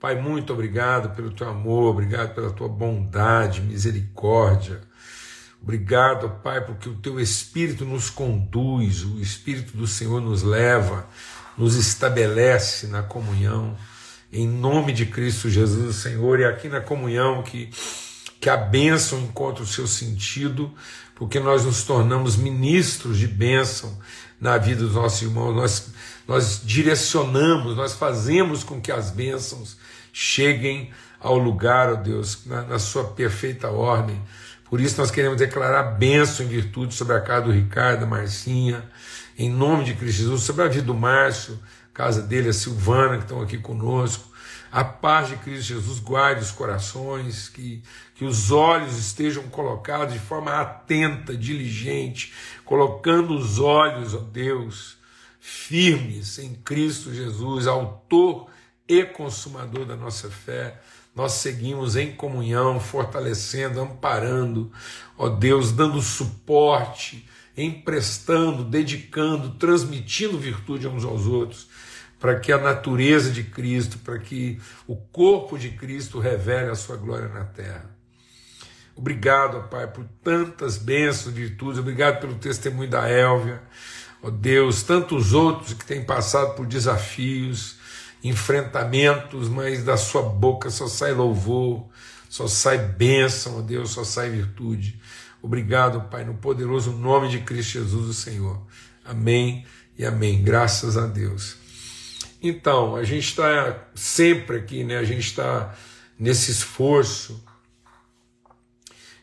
Pai, muito obrigado pelo teu amor, obrigado pela tua bondade, misericórdia. Obrigado, Pai, porque o teu Espírito nos conduz, o Espírito do Senhor nos leva, nos estabelece na comunhão. Em nome de Cristo Jesus, Senhor, e aqui na comunhão que, que a bênção encontra o seu sentido, porque nós nos tornamos ministros de bênção na vida dos nossos irmãos, nós, nós direcionamos, nós fazemos com que as bênçãos cheguem ao lugar, ó Deus, na, na sua perfeita ordem. Por isso nós queremos declarar bênção e virtude sobre a casa do Ricardo, da Marcinha, em nome de Cristo Jesus, sobre a vida do Márcio, casa dele, a Silvana, que estão aqui conosco. A paz de Cristo Jesus guarde os corações, que, que os olhos estejam colocados de forma atenta, diligente, colocando os olhos, ó Deus, firmes em Cristo Jesus, autor e consumador da nossa fé. Nós seguimos em comunhão, fortalecendo, amparando, ó Deus, dando suporte, emprestando, dedicando, transmitindo virtude uns aos outros para que a natureza de Cristo, para que o corpo de Cristo revele a sua glória na terra. Obrigado, Pai, por tantas bênçãos, virtudes, obrigado pelo testemunho da Élvia, ó Deus, tantos outros que têm passado por desafios, enfrentamentos, mas da sua boca só sai louvor, só sai bênção, ó Deus, só sai virtude. Obrigado, Pai, no poderoso nome de Cristo Jesus, o Senhor. Amém e amém. Graças a Deus. Então, a gente está sempre aqui, né? A gente está nesse esforço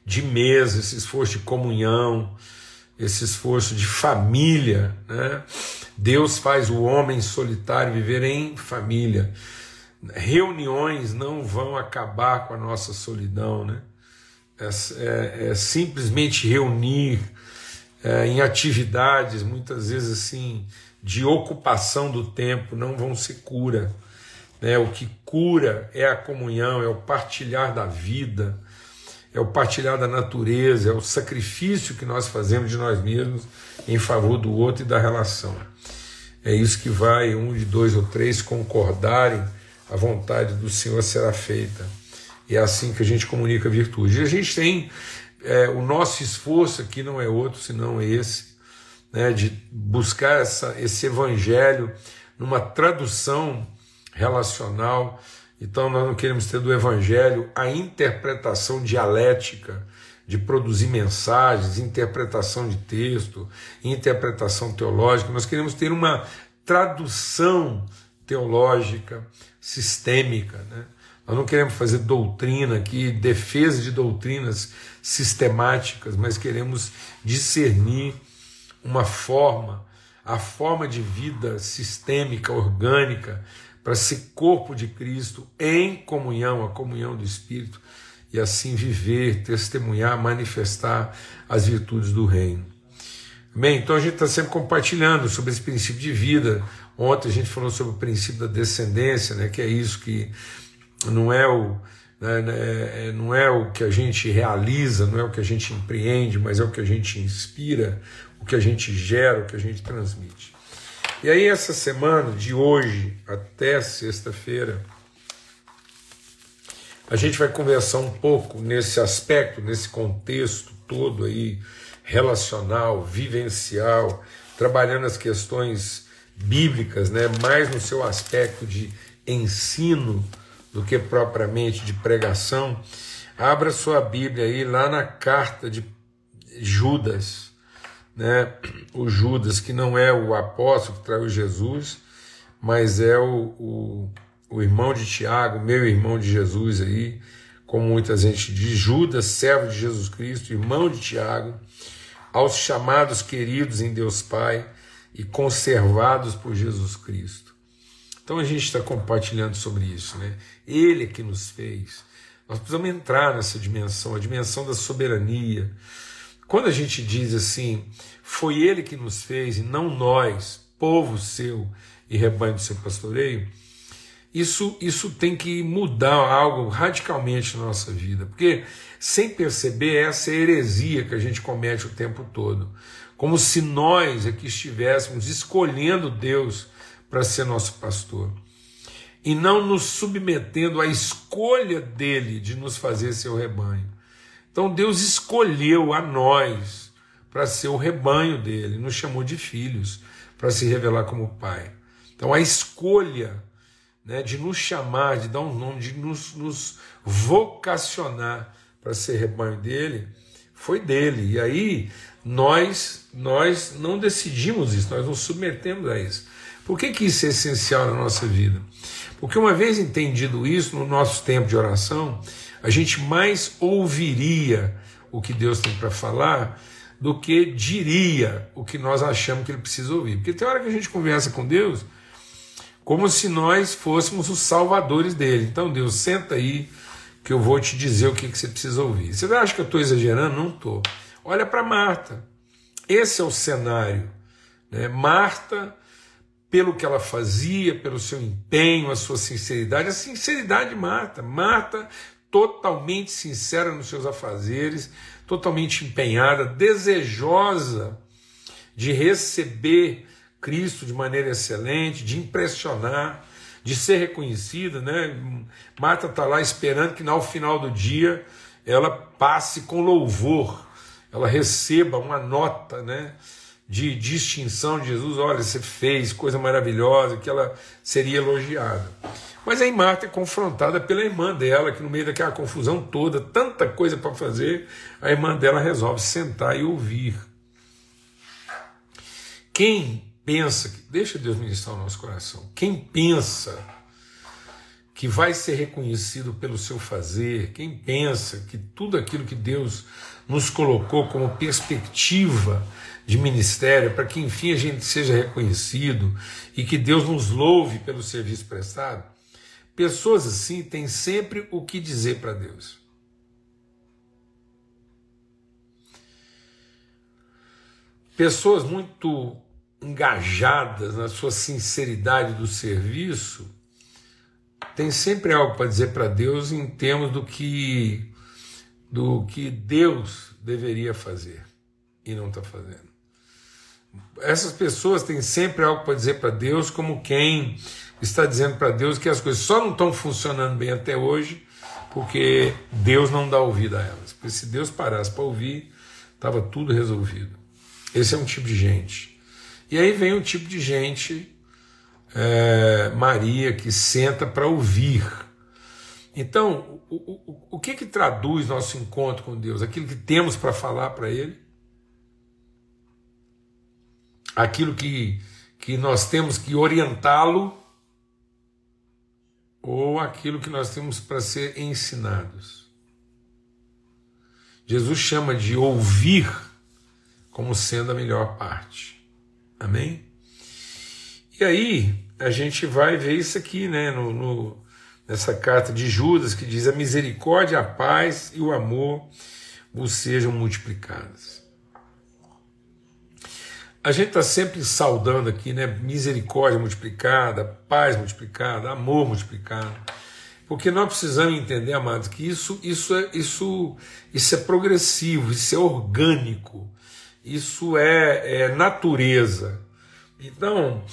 de mesa, esse esforço de comunhão, esse esforço de família, né? Deus faz o homem solitário viver em família. Reuniões não vão acabar com a nossa solidão, né? É, é, é simplesmente reunir é, em atividades, muitas vezes assim, de ocupação do tempo não vão ser cura. Né? O que cura é a comunhão, é o partilhar da vida, é o partilhar da natureza, é o sacrifício que nós fazemos de nós mesmos em favor do outro e da relação. É isso que vai um de dois ou três concordarem, a vontade do Senhor será feita. E é assim que a gente comunica a virtude. E a gente tem é, o nosso esforço aqui não é outro senão esse né, de buscar essa, esse evangelho numa tradução relacional. Então, nós não queremos ter do evangelho a interpretação dialética de produzir mensagens, interpretação de texto, interpretação teológica. Nós queremos ter uma tradução teológica sistêmica. Né? Nós não queremos fazer doutrina aqui, defesa de doutrinas sistemáticas, mas queremos discernir uma forma, a forma de vida sistêmica, orgânica, para ser corpo de Cristo em comunhão, a comunhão do Espírito, e assim viver, testemunhar, manifestar as virtudes do Reino. Amém? Então a gente está sempre compartilhando sobre esse princípio de vida. Ontem a gente falou sobre o princípio da descendência, né, que é isso que não é o, né, né, não é o que a gente realiza, não é o que a gente empreende, mas é o que a gente inspira, o que a gente gera, o que a gente transmite. E aí, essa semana, de hoje até sexta-feira, a gente vai conversar um pouco nesse aspecto, nesse contexto todo aí, relacional, vivencial, trabalhando as questões bíblicas, né, mais no seu aspecto de ensino do que propriamente de pregação. Abra sua Bíblia aí lá na carta de Judas, né, o Judas, que não é o apóstolo que traiu Jesus, mas é o, o, o irmão de Tiago, meu irmão de Jesus aí, como muita gente diz, Judas, servo de Jesus Cristo, irmão de Tiago, aos chamados queridos em Deus Pai e conservados por Jesus Cristo. Então a gente está compartilhando sobre isso, né? Ele é que nos fez. Nós precisamos entrar nessa dimensão, a dimensão da soberania, quando a gente diz assim, foi ele que nos fez e não nós, povo seu e rebanho do seu pastoreio, isso, isso tem que mudar algo radicalmente na nossa vida, porque sem perceber essa é heresia que a gente comete o tempo todo, como se nós aqui estivéssemos escolhendo Deus para ser nosso pastor. e não nos submetendo à escolha dele de nos fazer seu rebanho. Então Deus escolheu a nós para ser o rebanho dele, nos chamou de filhos para se revelar como pai. Então a escolha né, de nos chamar, de dar um nome, de nos, nos vocacionar para ser rebanho dele, foi dele. E aí nós nós não decidimos isso, nós nos submetemos a isso. Por que, que isso é essencial na nossa vida? Porque uma vez entendido isso, no nosso tempo de oração, a gente mais ouviria o que Deus tem para falar do que diria o que nós achamos que ele precisa ouvir. Porque tem hora que a gente conversa com Deus como se nós fôssemos os salvadores dele. Então, Deus, senta aí que eu vou te dizer o que, que você precisa ouvir. Você acha que eu estou exagerando? Não estou. Olha para Marta. Esse é o cenário. Né? Marta pelo que ela fazia, pelo seu empenho, a sua sinceridade, a sinceridade de Marta. Marta, totalmente sincera nos seus afazeres, totalmente empenhada, desejosa de receber Cristo de maneira excelente, de impressionar, de ser reconhecida, né? Marta está lá esperando que no final do dia ela passe com louvor, ela receba uma nota, né? De distinção de Jesus, olha, você fez coisa maravilhosa, que ela seria elogiada. Mas aí Marta é confrontada pela irmã dela, que no meio daquela confusão toda, tanta coisa para fazer, a irmã dela resolve sentar e ouvir. Quem pensa, deixa Deus ministrar o nosso coração, quem pensa que vai ser reconhecido pelo seu fazer, quem pensa que tudo aquilo que Deus nos colocou como perspectiva de ministério, para que enfim a gente seja reconhecido e que Deus nos louve pelo serviço prestado, pessoas assim têm sempre o que dizer para Deus. Pessoas muito engajadas na sua sinceridade do serviço têm sempre algo para dizer para Deus em termos do que do que Deus deveria fazer e não está fazendo essas pessoas têm sempre algo para dizer para Deus, como quem está dizendo para Deus que as coisas só não estão funcionando bem até hoje porque Deus não dá ouvido a elas. Porque se Deus parasse para ouvir, estava tudo resolvido. Esse é um tipo de gente. E aí vem um tipo de gente, é, Maria, que senta para ouvir. Então, o, o, o que que traduz nosso encontro com Deus? Aquilo que temos para falar para Ele? aquilo que, que nós temos que orientá-lo ou aquilo que nós temos para ser ensinados. Jesus chama de ouvir como sendo a melhor parte. Amém? E aí a gente vai ver isso aqui, né, no, no, nessa carta de Judas que diz: a misericórdia, a paz e o amor vos sejam multiplicados a gente está sempre saudando aqui, né? Misericórdia multiplicada, paz multiplicada, amor multiplicado. Porque nós precisamos entender, amados, que isso, isso, é, isso, isso é progressivo, isso é orgânico, isso é, é natureza. Então,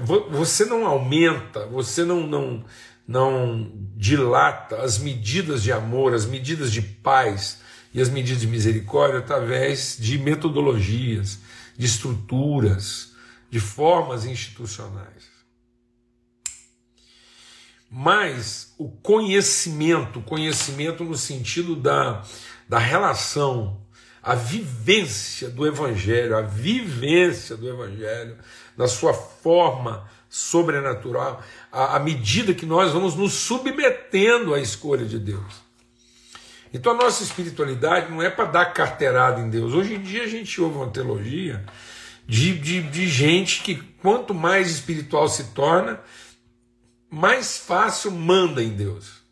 você não aumenta, você não, não, não dilata as medidas de amor, as medidas de paz e as medidas de misericórdia através de metodologias, de estruturas, de formas institucionais. Mas o conhecimento, conhecimento no sentido da, da relação, a vivência do Evangelho, a vivência do Evangelho, na sua forma sobrenatural, à medida que nós vamos nos submetendo à escolha de Deus. Então a nossa espiritualidade não é para dar carteirada em Deus. Hoje em dia a gente ouve uma teologia de, de, de gente que quanto mais espiritual se torna, mais fácil manda em Deus.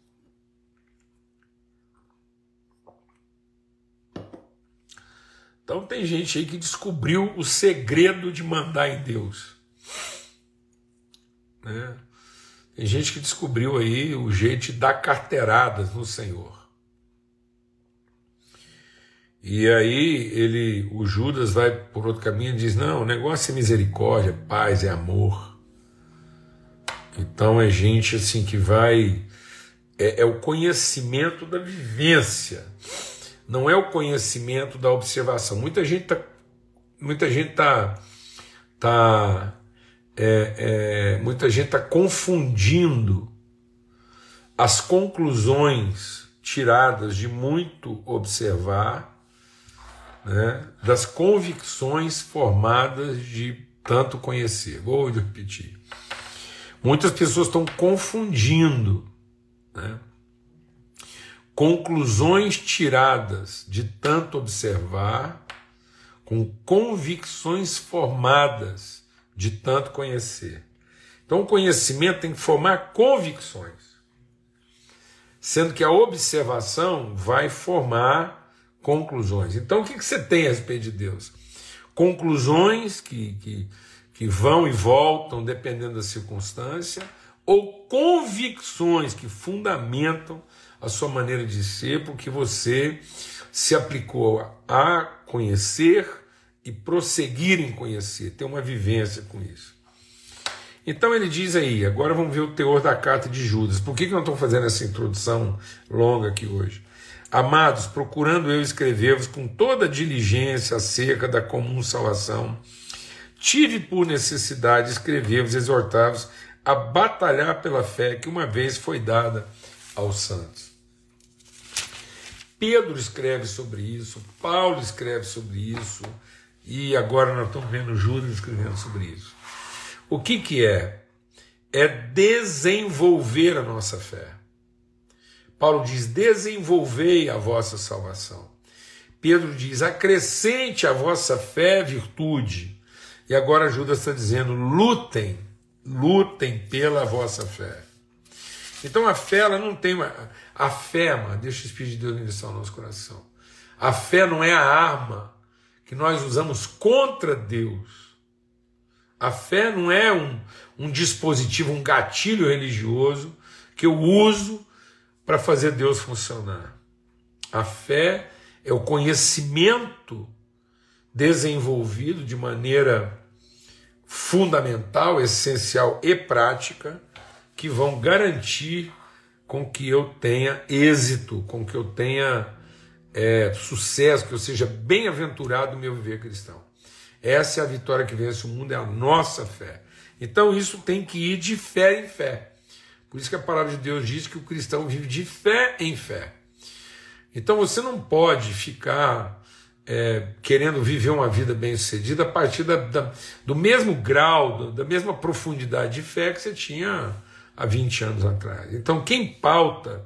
Então tem gente aí que descobriu o segredo de mandar em Deus. Né? Tem gente que descobriu aí o jeito de dar carteiradas no Senhor. E aí ele, o Judas vai por outro caminho e diz: não, o negócio é misericórdia, paz, é amor. Então é gente assim que vai. É, é o conhecimento da vivência, não é o conhecimento da observação. Muita gente está. Muita gente tá, tá é, é, muita gente está confundindo as conclusões tiradas de muito observar, né, das convicções formadas de tanto conhecer. Vou repetir. Muitas pessoas estão confundindo né, conclusões tiradas de tanto observar com convicções formadas de tanto conhecer. Então, o conhecimento tem que formar convicções, sendo que a observação vai formar conclusões. Então, o que, você tem a respeito de Deus? Conclusões que, que, que vão e voltam dependendo da circunstância, ou convicções que fundamentam a sua maneira de ser, porque você se aplicou a conhecer e prosseguir em conhecer, ter uma vivência com isso. Então ele diz aí, agora vamos ver o teor da carta de Judas. Por que, que nós estamos fazendo essa introdução longa aqui hoje? Amados, procurando eu escrever-vos com toda diligência acerca da comum salvação, tive por necessidade escrever-vos, exortar-vos a batalhar pela fé que uma vez foi dada aos santos. Pedro escreve sobre isso, Paulo escreve sobre isso, e agora nós estamos vendo Judas escrevendo sobre isso. O que, que é? É desenvolver a nossa fé. Paulo diz: desenvolvei a vossa salvação. Pedro diz: acrescente a vossa fé virtude. E agora Judas está dizendo: lutem, lutem pela vossa fé. Então a fé, ela não tem uma. A fé, mano, deixa o Espírito de Deus ministrar o nosso coração. A fé não é a arma que nós usamos contra Deus. A fé não é um, um dispositivo, um gatilho religioso que eu uso para fazer Deus funcionar. A fé é o conhecimento desenvolvido de maneira fundamental, essencial e prática que vão garantir com que eu tenha êxito, com que eu tenha é, sucesso, que eu seja bem-aventurado no meu viver cristão. Essa é a vitória que vence o mundo, é a nossa fé. Então isso tem que ir de fé em fé. Por isso que a palavra de Deus diz que o cristão vive de fé em fé. Então você não pode ficar é, querendo viver uma vida bem-sucedida a partir da, da, do mesmo grau, da mesma profundidade de fé que você tinha há 20 anos atrás. Então quem pauta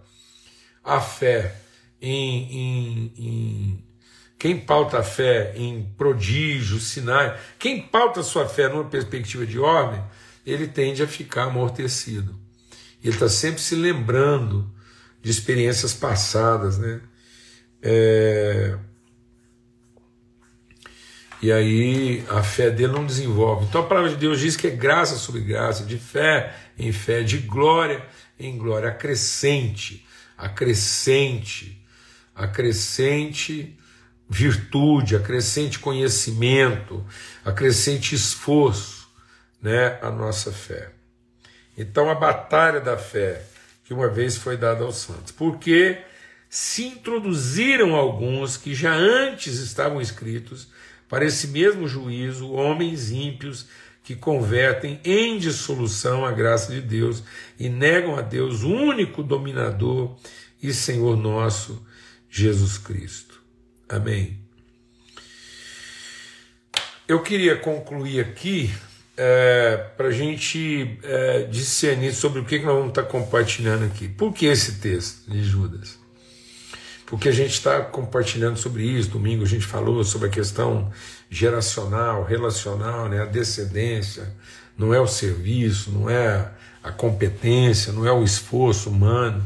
a fé em, em, em quem pauta a fé em prodígios, sinais, quem pauta sua fé numa perspectiva de ordem, ele tende a ficar amortecido. Ele está sempre se lembrando de experiências passadas, né? É... E aí a fé dele não desenvolve. Então a palavra de Deus diz que é graça sobre graça, de fé em fé, de glória em glória, acrescente, acrescente acrescente virtude, acrescente conhecimento, acrescente esforço né, à nossa fé. Então, a batalha da fé, que uma vez foi dada aos santos, porque se introduziram alguns que já antes estavam escritos para esse mesmo juízo, homens ímpios que convertem em dissolução a graça de Deus e negam a Deus, único dominador e Senhor nosso, Jesus Cristo. Amém. Eu queria concluir aqui é, para a gente é, discernir sobre o que, que nós vamos estar compartilhando aqui. Por que esse texto de Judas? Porque a gente está compartilhando sobre isso. Domingo a gente falou sobre a questão geracional, relacional, né? a descendência. Não é o serviço, não é a competência, não é o esforço humano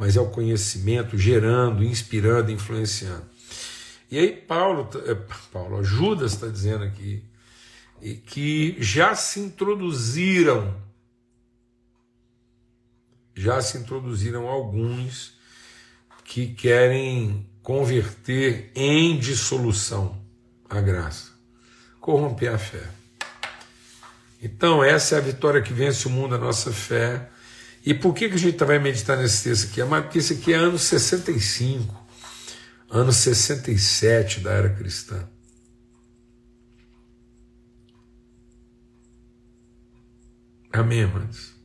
mas é o conhecimento gerando, inspirando, influenciando. E aí Paulo, é, Paulo Judas está dizendo aqui que já se introduziram, já se introduziram alguns que querem converter em dissolução a graça, corromper a fé. Então, essa é a vitória que vence o mundo, a nossa fé. E por que, que a gente vai meditar nesse texto aqui? Porque esse aqui é ano 65, ano 67 da era cristã. Amém, irmãos?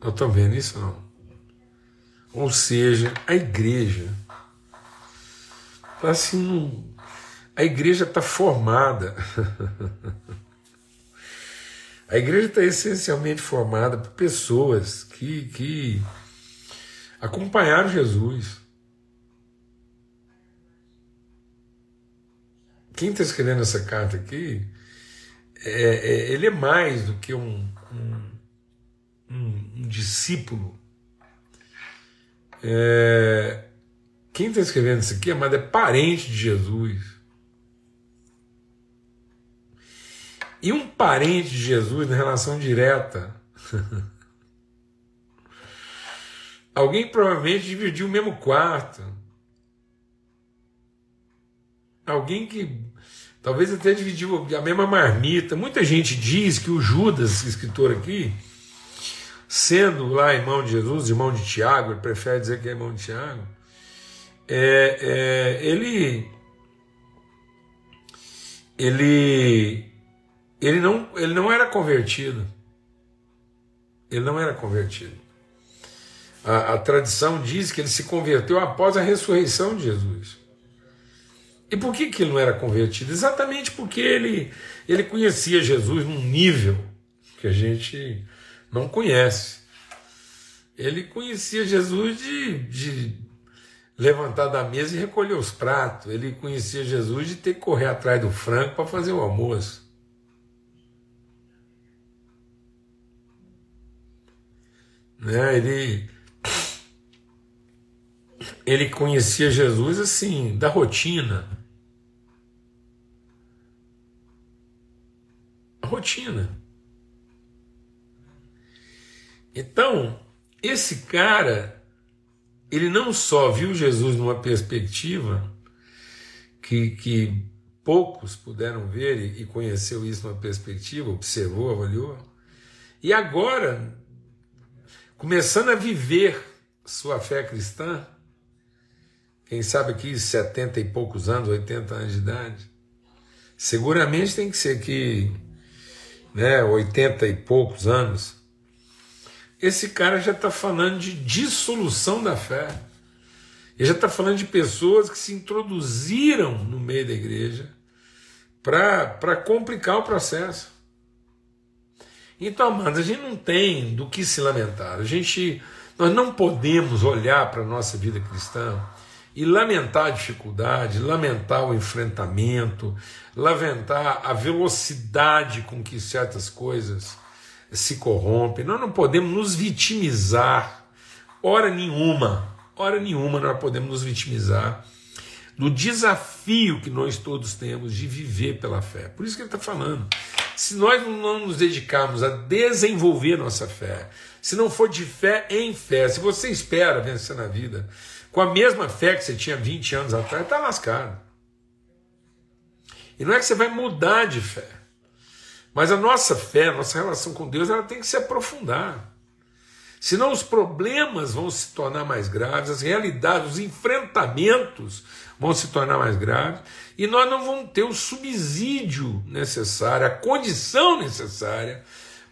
Não estão vendo isso não? Ou seja, a igreja está assim, a igreja está formada. a igreja está essencialmente formada por pessoas que, que acompanharam Jesus. Quem está escrevendo essa carta aqui, é, é, ele é mais do que um, um, um, um discípulo. É, quem está escrevendo isso aqui, amado, é parente de Jesus. E um parente de Jesus na relação direta. Alguém provavelmente dividiu o mesmo quarto. Alguém que talvez até dividiu a mesma marmita. Muita gente diz que o Judas, escritor aqui, sendo lá irmão de Jesus, irmão de Tiago, ele prefere dizer que é irmão de Tiago, é, é, ele, ele, ele, não, ele não era convertido. Ele não era convertido. A, a tradição diz que ele se converteu após a ressurreição de Jesus. E por que, que ele não era convertido? Exatamente porque ele, ele conhecia Jesus num nível que a gente não conhece. Ele conhecia Jesus de, de levantar da mesa e recolher os pratos. Ele conhecia Jesus de ter que correr atrás do frango para fazer o almoço. Né? Ele, ele conhecia Jesus assim, da rotina. A rotina. Então, esse cara, ele não só viu Jesus numa perspectiva que, que poucos puderam ver e, conheceu isso numa perspectiva, observou, avaliou, e agora, começando a viver sua fé cristã, quem sabe aqui 70 e poucos anos, 80 anos de idade, seguramente tem que ser que né, 80 e poucos anos, esse cara já está falando de dissolução da fé. Ele já está falando de pessoas que se introduziram no meio da igreja para complicar o processo. Então, amados, a gente não tem do que se lamentar. A gente, nós não podemos olhar para a nossa vida cristã e lamentar a dificuldade, lamentar o enfrentamento, lamentar a velocidade com que certas coisas se corrompe. Nós não podemos nos vitimizar, hora nenhuma, hora nenhuma nós podemos nos vitimizar do desafio que nós todos temos de viver pela fé. Por isso que ele está falando. Se nós não nos dedicarmos a desenvolver nossa fé, se não for de fé em fé, se você espera vencer na vida com a mesma fé que você tinha 20 anos atrás, está lascado. E não é que você vai mudar de fé. Mas a nossa fé, a nossa relação com Deus, ela tem que se aprofundar. Senão os problemas vão se tornar mais graves, as realidades, os enfrentamentos vão se tornar mais graves, e nós não vamos ter o subsídio necessário, a condição necessária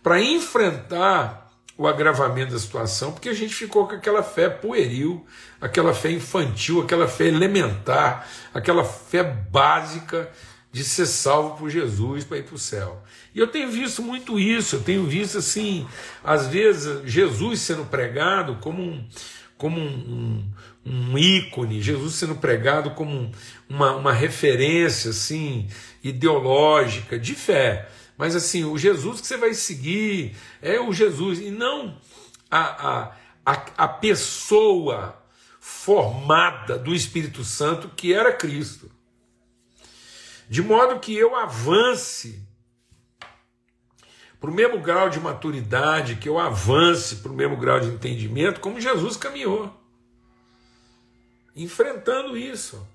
para enfrentar o agravamento da situação, porque a gente ficou com aquela fé pueril, aquela fé infantil, aquela fé elementar, aquela fé básica de ser salvo por Jesus para ir para o céu. E eu tenho visto muito isso, eu tenho visto assim, às vezes, Jesus sendo pregado como um, como um, um, um ícone, Jesus sendo pregado como uma, uma referência assim, ideológica, de fé. Mas assim, o Jesus que você vai seguir é o Jesus, e não a, a, a, a pessoa formada do Espírito Santo que era Cristo de modo que eu avance para o mesmo grau de maturidade, que eu avance para o mesmo grau de entendimento, como Jesus caminhou, enfrentando isso,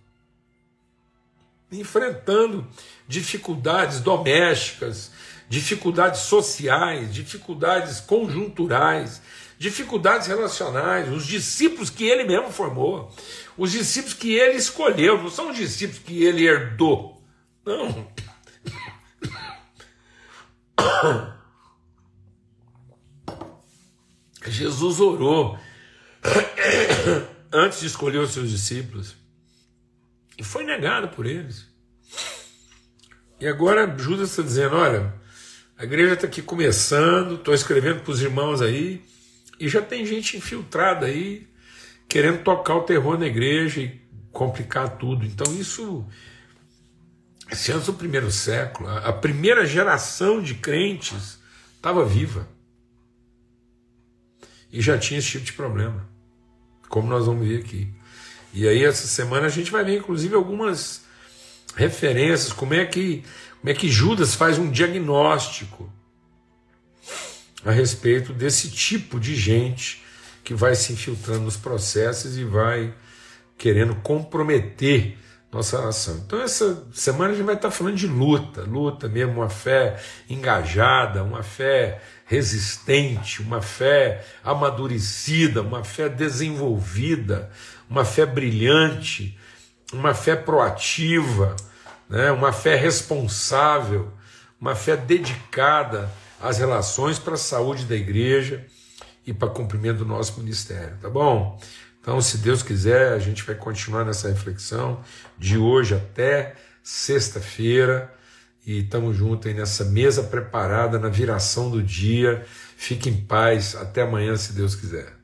enfrentando dificuldades domésticas, dificuldades sociais, dificuldades conjunturais, dificuldades relacionais, os discípulos que ele mesmo formou, os discípulos que ele escolheu, não são os discípulos que ele herdou. Não. Jesus orou antes de escolher os seus discípulos e foi negado por eles. E agora Judas está dizendo: olha, a igreja está aqui começando, estou escrevendo para os irmãos aí, e já tem gente infiltrada aí, querendo tocar o terror na igreja e complicar tudo. Então, isso. Esse antes do primeiro século, a primeira geração de crentes estava viva. E já tinha esse tipo de problema. Como nós vamos ver aqui. E aí, essa semana, a gente vai ver, inclusive, algumas referências, como é que, como é que Judas faz um diagnóstico a respeito desse tipo de gente que vai se infiltrando nos processos e vai querendo comprometer nossa nação. Então, essa semana a gente vai estar falando de luta, luta mesmo, uma fé engajada, uma fé resistente, uma fé amadurecida, uma fé desenvolvida, uma fé brilhante, uma fé proativa, né? uma fé responsável, uma fé dedicada às relações para a saúde da igreja e para cumprimento do nosso ministério, tá bom? Então, se Deus quiser, a gente vai continuar nessa reflexão de hoje até sexta-feira e estamos juntos aí nessa mesa preparada na viração do dia. Fique em paz, até amanhã, se Deus quiser.